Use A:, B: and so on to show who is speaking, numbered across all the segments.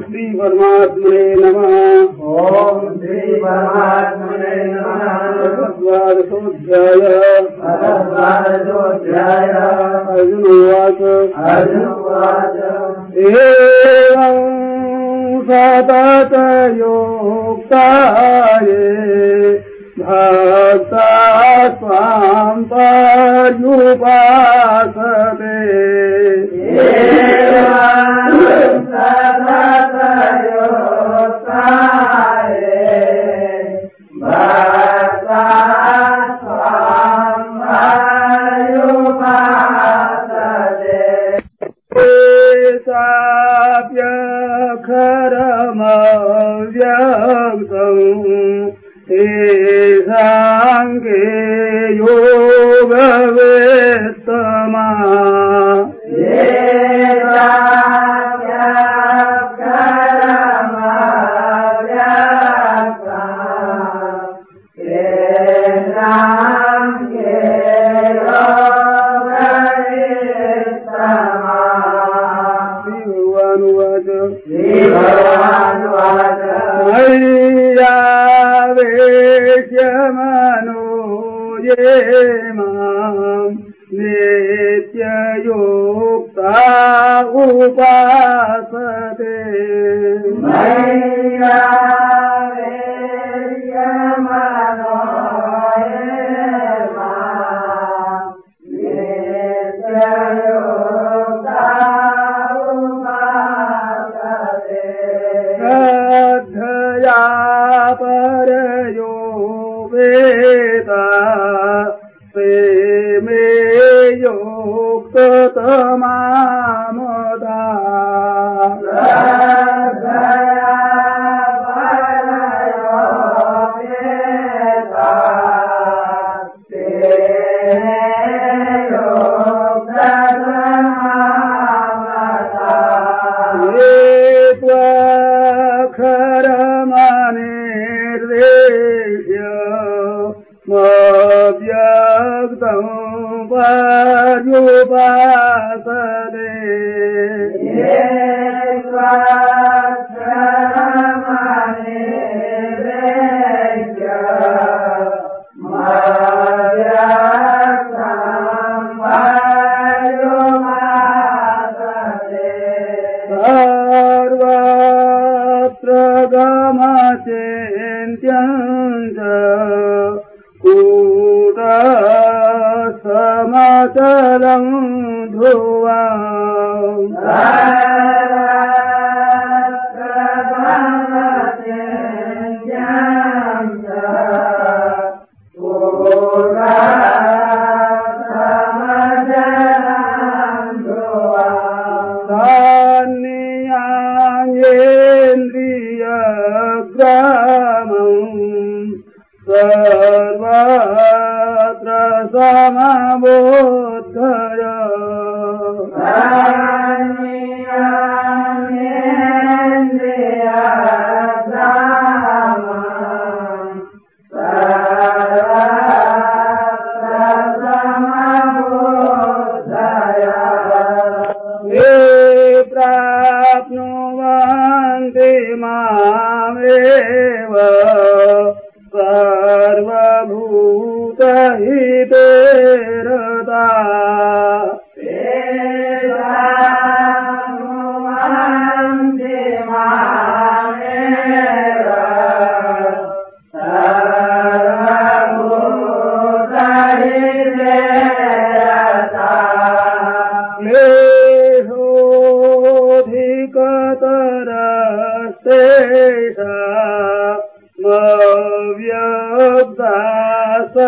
A: श्री परमात्मने नमः।
B: ॐ श्री परमात्मने नमः।
A: द्वादशोऽध्याय
B: भगवद्गीताध्याय
A: अर्जुन उवाच
B: अर्जुन उवाच
A: एवं सततयोक्ताये भक्ता त्वां पर्युपासते मयारे जन य। Hare ये प्राप्नुवन्ति मामेव
B: दास्त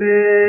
B: Amen.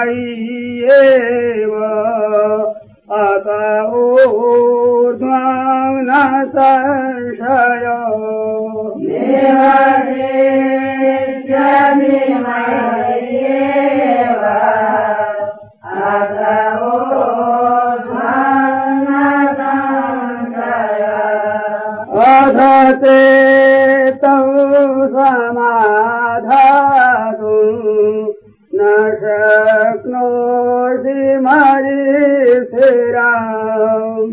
A: mas राम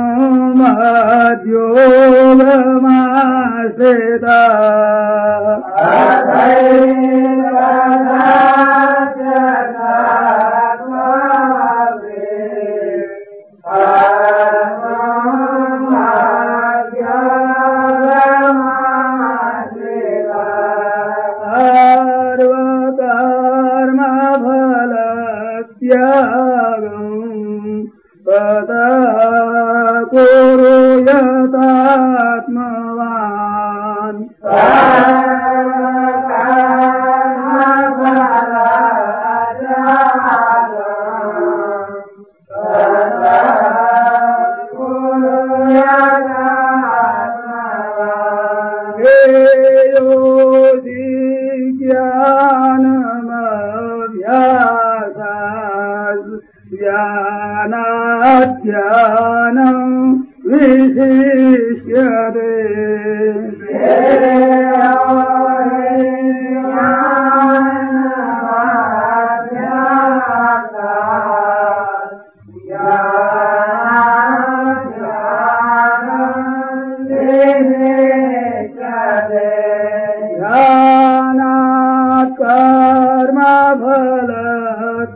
A: मां सेता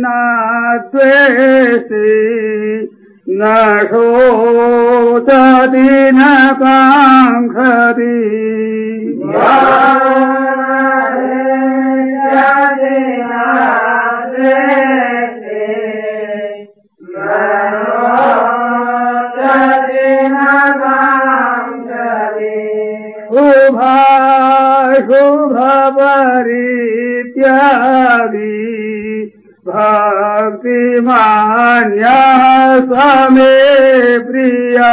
A: 那最是那受他的那帮客的。Shubha Shubha Parityadi समे प्रिया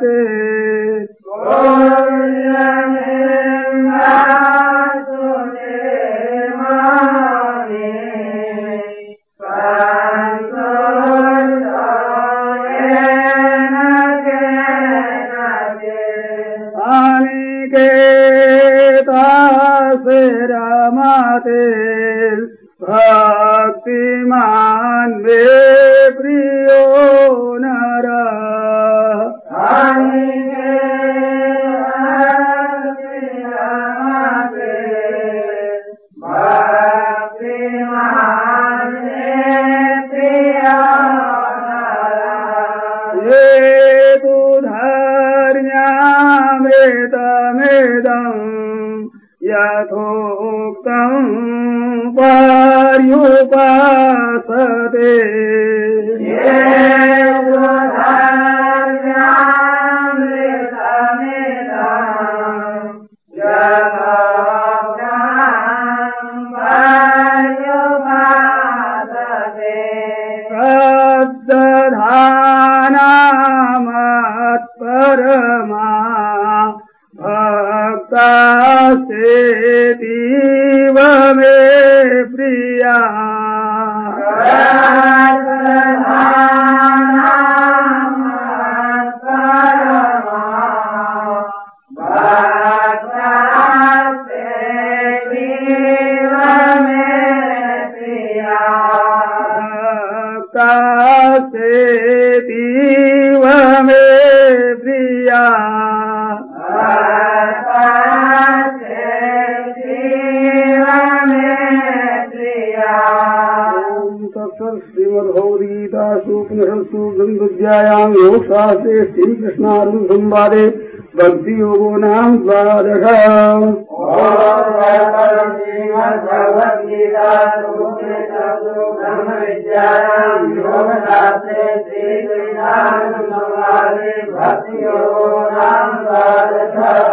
A: ते योगशास्त्रे श्रीकृष्णार्जुन संवादे भक्तियोगो नाम। द्वादश
B: भक्ति